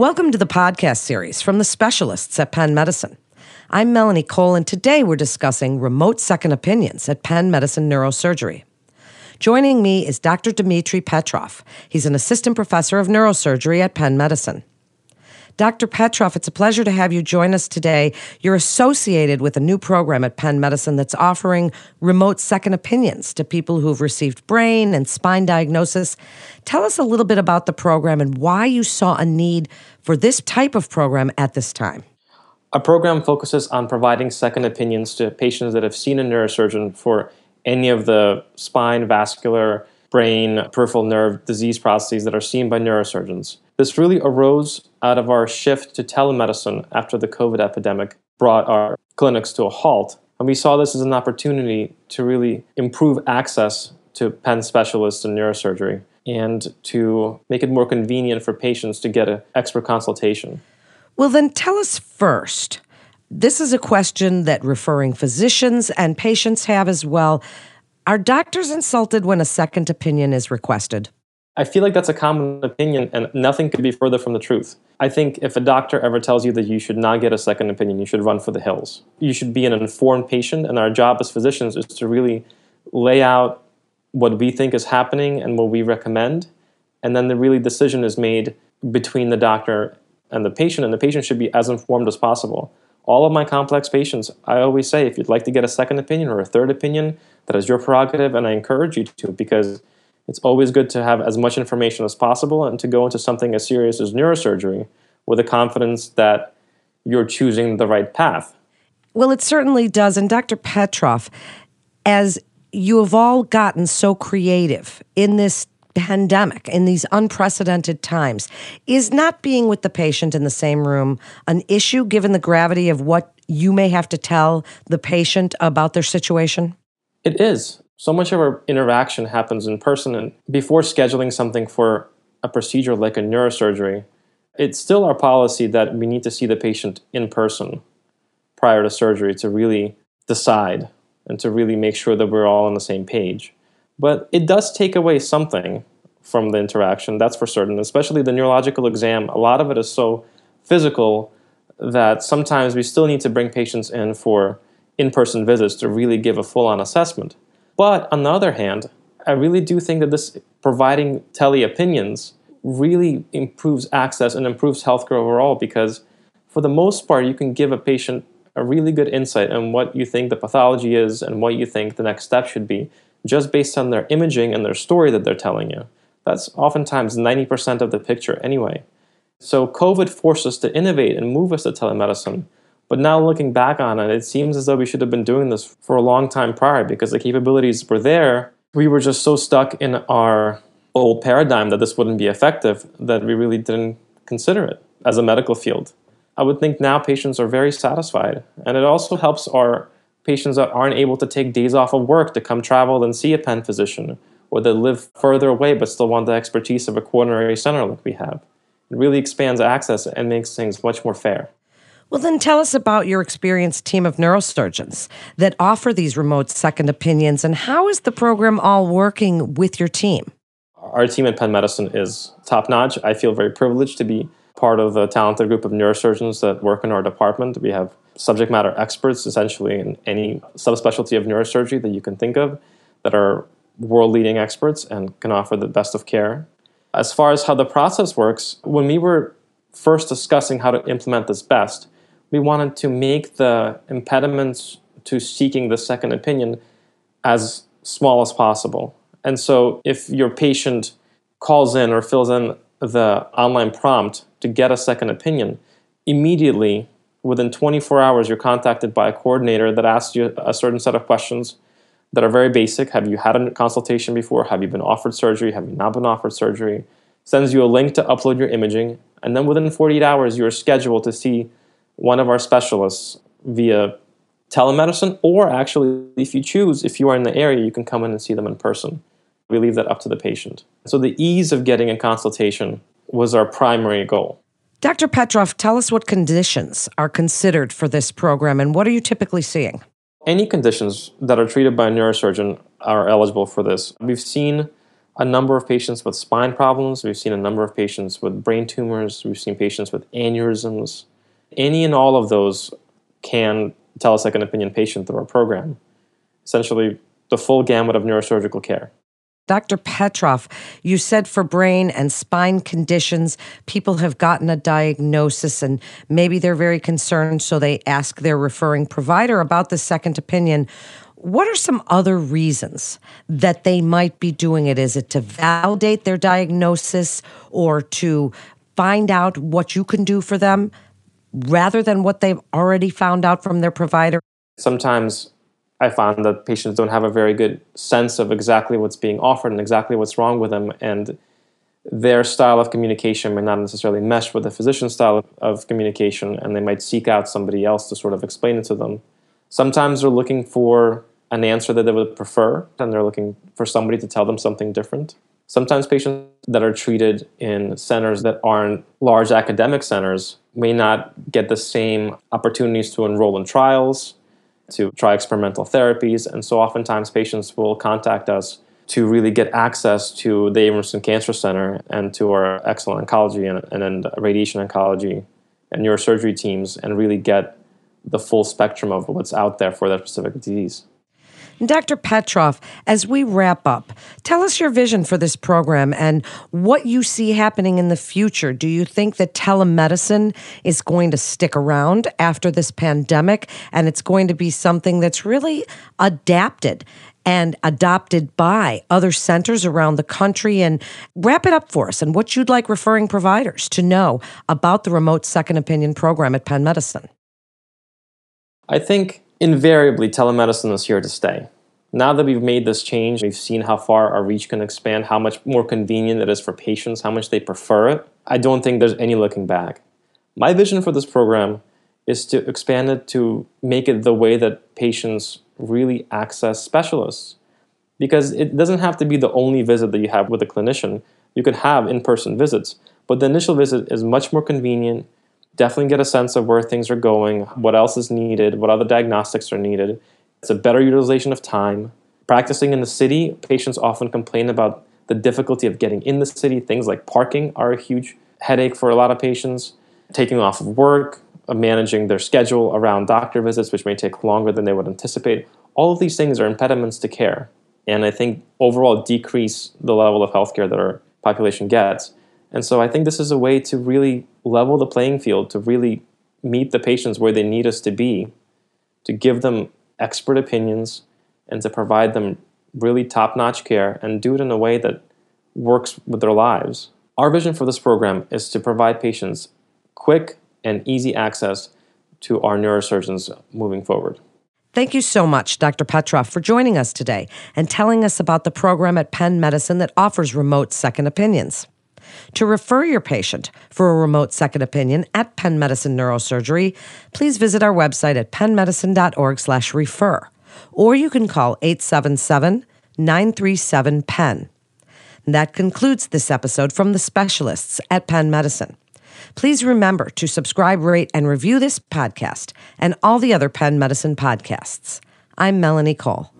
Welcome to the podcast series from the specialists at Penn Medicine. I'm Melanie Cole, and today we're discussing remote second opinions at Penn Medicine Neurosurgery. Joining me is Dr. Dmitry Petrov. He's an assistant professor of neurosurgery at Penn Medicine. Dr. Petrov, it's a pleasure to have you join us today. You're associated with a new program at Penn Medicine that's offering remote second opinions to people who've received brain and spine diagnosis. Tell us a little bit about the program and why you saw a need for this type of program at this time. Our program focuses on providing second opinions to patients that have seen a neurosurgeon for any of the spine, vascular, brain, peripheral nerve disease processes that are seen by neurosurgeons. This really arose out of our shift to telemedicine after the COVID epidemic brought our clinics to a halt. And we saw this as an opportunity to really improve access to Penn specialists in neurosurgery and to make it more convenient for patients to get an expert consultation. Well, then tell us first. This is a question that referring physicians and patients have as well. Are doctors insulted when a second opinion is requested? I feel like that's a common opinion, and nothing could be further from the truth. I think if a doctor ever tells you that you should not get a second opinion, you should run for the hills. You should be an informed patient, and our job as physicians is to really lay out what we think is happening and what we recommend, and then the really decision is made between the doctor and the patient, and the patient should be as informed as possible. All of my complex patients, I always say, if you'd like to get a second opinion or a third opinion, that is your prerogative, and I encourage you to because it's always good to have as much information as possible and to go into something as serious as neurosurgery with the confidence that you're choosing the right path. Well, it certainly does. And Dr. Petrov, as you have all gotten so creative in this pandemic, in these unprecedented times, is not being with the patient in the same room an issue given the gravity of what you may have to tell the patient about their situation? It is so much of our interaction happens in person and before scheduling something for a procedure like a neurosurgery it's still our policy that we need to see the patient in person prior to surgery to really decide and to really make sure that we're all on the same page. But it does take away something from the interaction that's for certain especially the neurological exam. A lot of it is so physical that sometimes we still need to bring patients in for in-person visits to really give a full-on assessment but on the other hand, I really do think that this providing tele opinions really improves access and improves healthcare overall because for the most part you can give a patient a really good insight on what you think the pathology is and what you think the next step should be just based on their imaging and their story that they're telling you. That's oftentimes 90% of the picture anyway. So COVID forced us to innovate and move us to telemedicine. But now looking back on it, it seems as though we should have been doing this for a long time prior because the capabilities were there. We were just so stuck in our old paradigm that this wouldn't be effective that we really didn't consider it as a medical field. I would think now patients are very satisfied. And it also helps our patients that aren't able to take days off of work to come travel and see a Penn physician or that live further away but still want the expertise of a coronary center like we have. It really expands access and makes things much more fair. Well, then tell us about your experienced team of neurosurgeons that offer these remote second opinions and how is the program all working with your team? Our team at Penn Medicine is top notch. I feel very privileged to be part of a talented group of neurosurgeons that work in our department. We have subject matter experts essentially in any subspecialty of neurosurgery that you can think of that are world leading experts and can offer the best of care. As far as how the process works, when we were first discussing how to implement this best, we wanted to make the impediments to seeking the second opinion as small as possible. And so if your patient calls in or fills in the online prompt to get a second opinion, immediately within 24 hours you're contacted by a coordinator that asks you a certain set of questions that are very basic. Have you had a consultation before? Have you been offered surgery? Have you not been offered surgery? Sends you a link to upload your imaging, and then within 48 hours you're scheduled to see one of our specialists via telemedicine, or actually, if you choose, if you are in the area, you can come in and see them in person. We leave that up to the patient. So, the ease of getting a consultation was our primary goal. Dr. Petrov, tell us what conditions are considered for this program and what are you typically seeing? Any conditions that are treated by a neurosurgeon are eligible for this. We've seen a number of patients with spine problems. We've seen a number of patients with brain tumors. We've seen patients with aneurysms. Any and all of those can tell a second opinion patient through our program. Essentially, the full gamut of neurosurgical care. Dr. Petrov, you said for brain and spine conditions, people have gotten a diagnosis and maybe they're very concerned, so they ask their referring provider about the second opinion. What are some other reasons that they might be doing it? Is it to validate their diagnosis or to find out what you can do for them rather than what they've already found out from their provider? Sometimes I find that patients don't have a very good sense of exactly what's being offered and exactly what's wrong with them, and their style of communication may not necessarily mesh with the physician's style of communication, and they might seek out somebody else to sort of explain it to them. Sometimes they're looking for an answer that they would prefer, and they're looking for somebody to tell them something different. Sometimes patients that are treated in centers that aren't large academic centers may not get the same opportunities to enroll in trials, to try experimental therapies, and so oftentimes patients will contact us to really get access to the Abramson Cancer Center and to our excellent oncology and, and, radiation oncology and neurosurgery teams and really get the full spectrum of what's out there for that specific disease. Dr. Petrov, as we wrap up, tell us your vision for this program and what you see happening in the future. Do you think that telemedicine is going to stick around after this pandemic and it's going to be something that's really adapted and adopted by other centers around the country? And wrap it up for us and what you'd like referring providers to know about the remote second opinion program at Penn Medicine. I think invariably telemedicine is here to stay. Now that we've made this change, we've seen how far our reach can expand, how much more convenient it is for patients, how much they prefer it. I don't think there's any looking back. My vision for this program is to expand it to make it the way that patients really access specialists. Because it doesn't have to be the only visit that you have with a clinician. You could have in person visits, but the initial visit is much more convenient definitely get a sense of where things are going, what else is needed, what other diagnostics are needed. It's a better utilization of time. Practicing in the city, patients often complain about the difficulty of getting in the city. Things like parking are a huge headache for a lot of patients. Taking off of work, uh, managing their schedule around doctor visits, which may take longer than they would anticipate. All of these things are impediments to care. And I think overall decrease the level of healthcare that our population gets. And so I think this is a way to really level the playing field, to really meet the patients where they need us to be, to give them expert opinions, and to provide them really top notch care and do it in a way that works with their lives. Our vision for this program is to provide patients quick and easy access to our neurosurgeons moving forward. Thank you so much, Dr. Petrov, for joining us today and telling us about the program at Penn Medicine that offers remote second opinions. To refer your patient for a remote second opinion at Penn Medicine Neurosurgery, please visit our website at pennmedicine.org/refer, or you can call 877-937-PENN. That concludes this episode from the specialists at Penn Medicine. Please remember to subscribe, rate, and review this podcast and all the other Penn Medicine podcasts. I'm Melanie Cole.